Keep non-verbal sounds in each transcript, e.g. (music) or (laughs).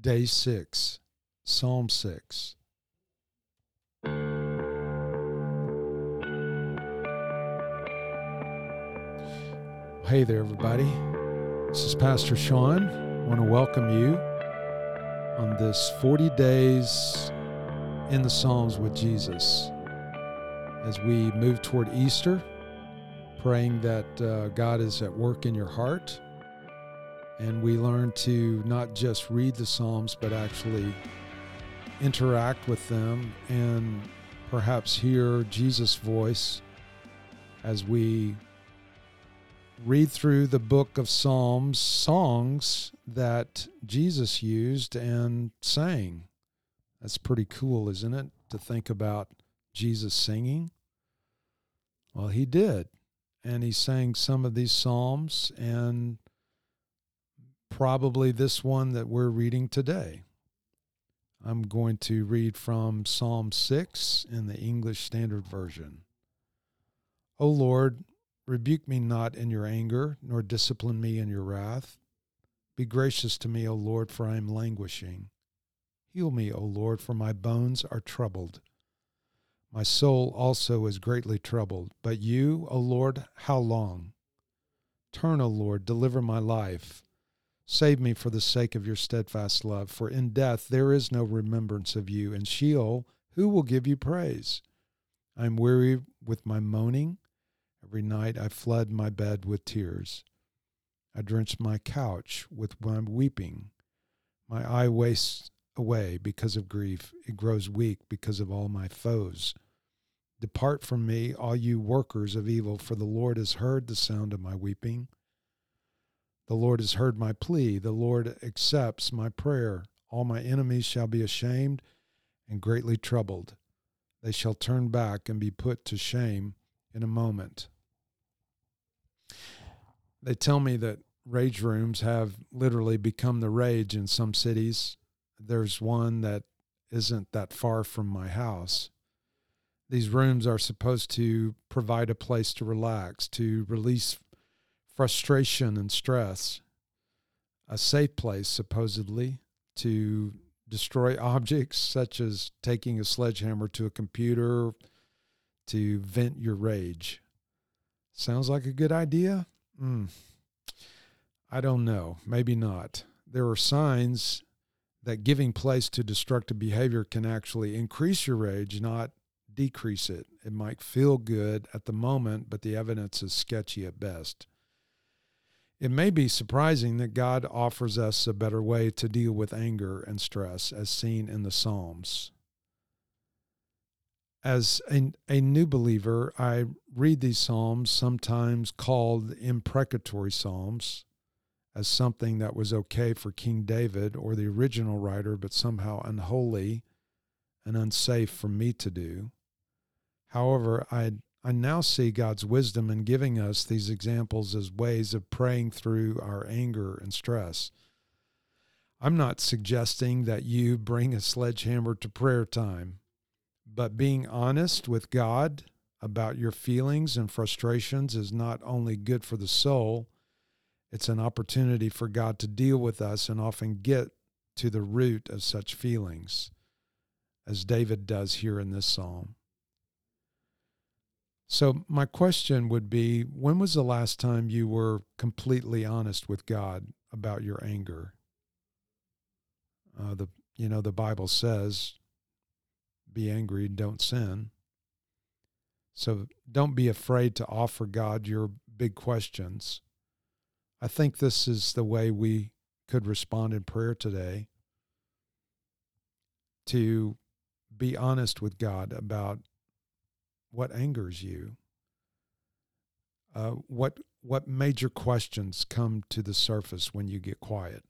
Day 6, Psalm 6. Hey there, everybody. This is Pastor Sean. I want to welcome you on this 40 days in the Psalms with Jesus as we move toward Easter, praying that uh, God is at work in your heart and we learn to not just read the Psalms, but actually interact with them and perhaps hear Jesus' voice as we read through the book of Psalms, songs that Jesus used and sang. That's pretty cool, isn't it? To think about Jesus singing. Well, he did. And he sang some of these Psalms and probably this one that we're reading today. I'm going to read from Psalm 6 in the English Standard Version. O Lord, rebuke me not in your anger, nor discipline me in your wrath. Be gracious to me, O Lord, for I am languishing. Heal me, O Lord, for my bones are troubled. My soul also is greatly troubled. But you, O Lord, how long? Turn, O Lord, deliver my life. Save me for the sake of your steadfast love, for in death there is no remembrance of you. In Sheol, who will give you praise? I am weary with my moaning. Every night I flood my bed with tears. I drench my couch with my weeping. My eye wastes away because of grief. It grows weak because of all my foes. Depart from me, all you workers of evil, for the Lord has heard the sound of my weeping. The Lord has heard my plea. The Lord accepts my prayer. All my enemies shall be ashamed and greatly troubled. They shall turn back and be put to shame in a moment. They tell me that rage rooms have literally become the rage in some cities. There's one that isn't that far from my house. These rooms are supposed to provide a place to relax, to release frustration and stress, a safe place, supposedly, to destroy (laughs) objects, such as taking a sledgehammer to a computer to vent your rage. Sounds like a good idea? Mm. I don't know. Maybe not. There are signs that giving place to destructive behavior can actually increase your rage, not decrease it. It might feel good at the moment, but the evidence is sketchy at best. It may be surprising that God offers us a better way to deal with anger and stress, as seen in the Psalms. As a, a new believer, I read these Psalms, sometimes called imprecatory Psalms, as something that was okay for King David or the original writer, but somehow unholy and unsafe for me to do. However, I I now see God's wisdom in giving us these examples as ways of praying through our anger and stress. I'm not suggesting that you bring a sledgehammer to prayer time, but being honest with God about your feelings and frustrations is not only good for the soul, it's an opportunity for God to deal with us and often get to the root of such feelings, as David does here in this psalm. So, my question would be when was the last time you were completely honest with God about your anger? Uh, the you know the Bible says, "Be angry, don't sin." So don't be afraid to offer God your big questions. I think this is the way we could respond in prayer today. To be honest with God about what angers you? Uh, what what major questions come to the surface when you get quiet?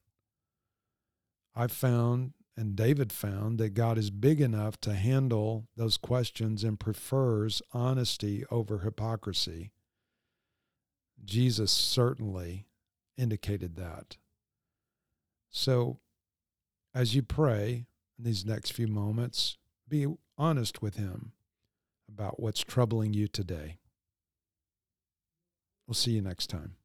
I've found, and David found, that God is big enough to handle those questions and prefers honesty over hypocrisy. Jesus certainly indicated that. So, as you pray in these next few moments, be honest with Him about what's troubling you today. We'll see you next time.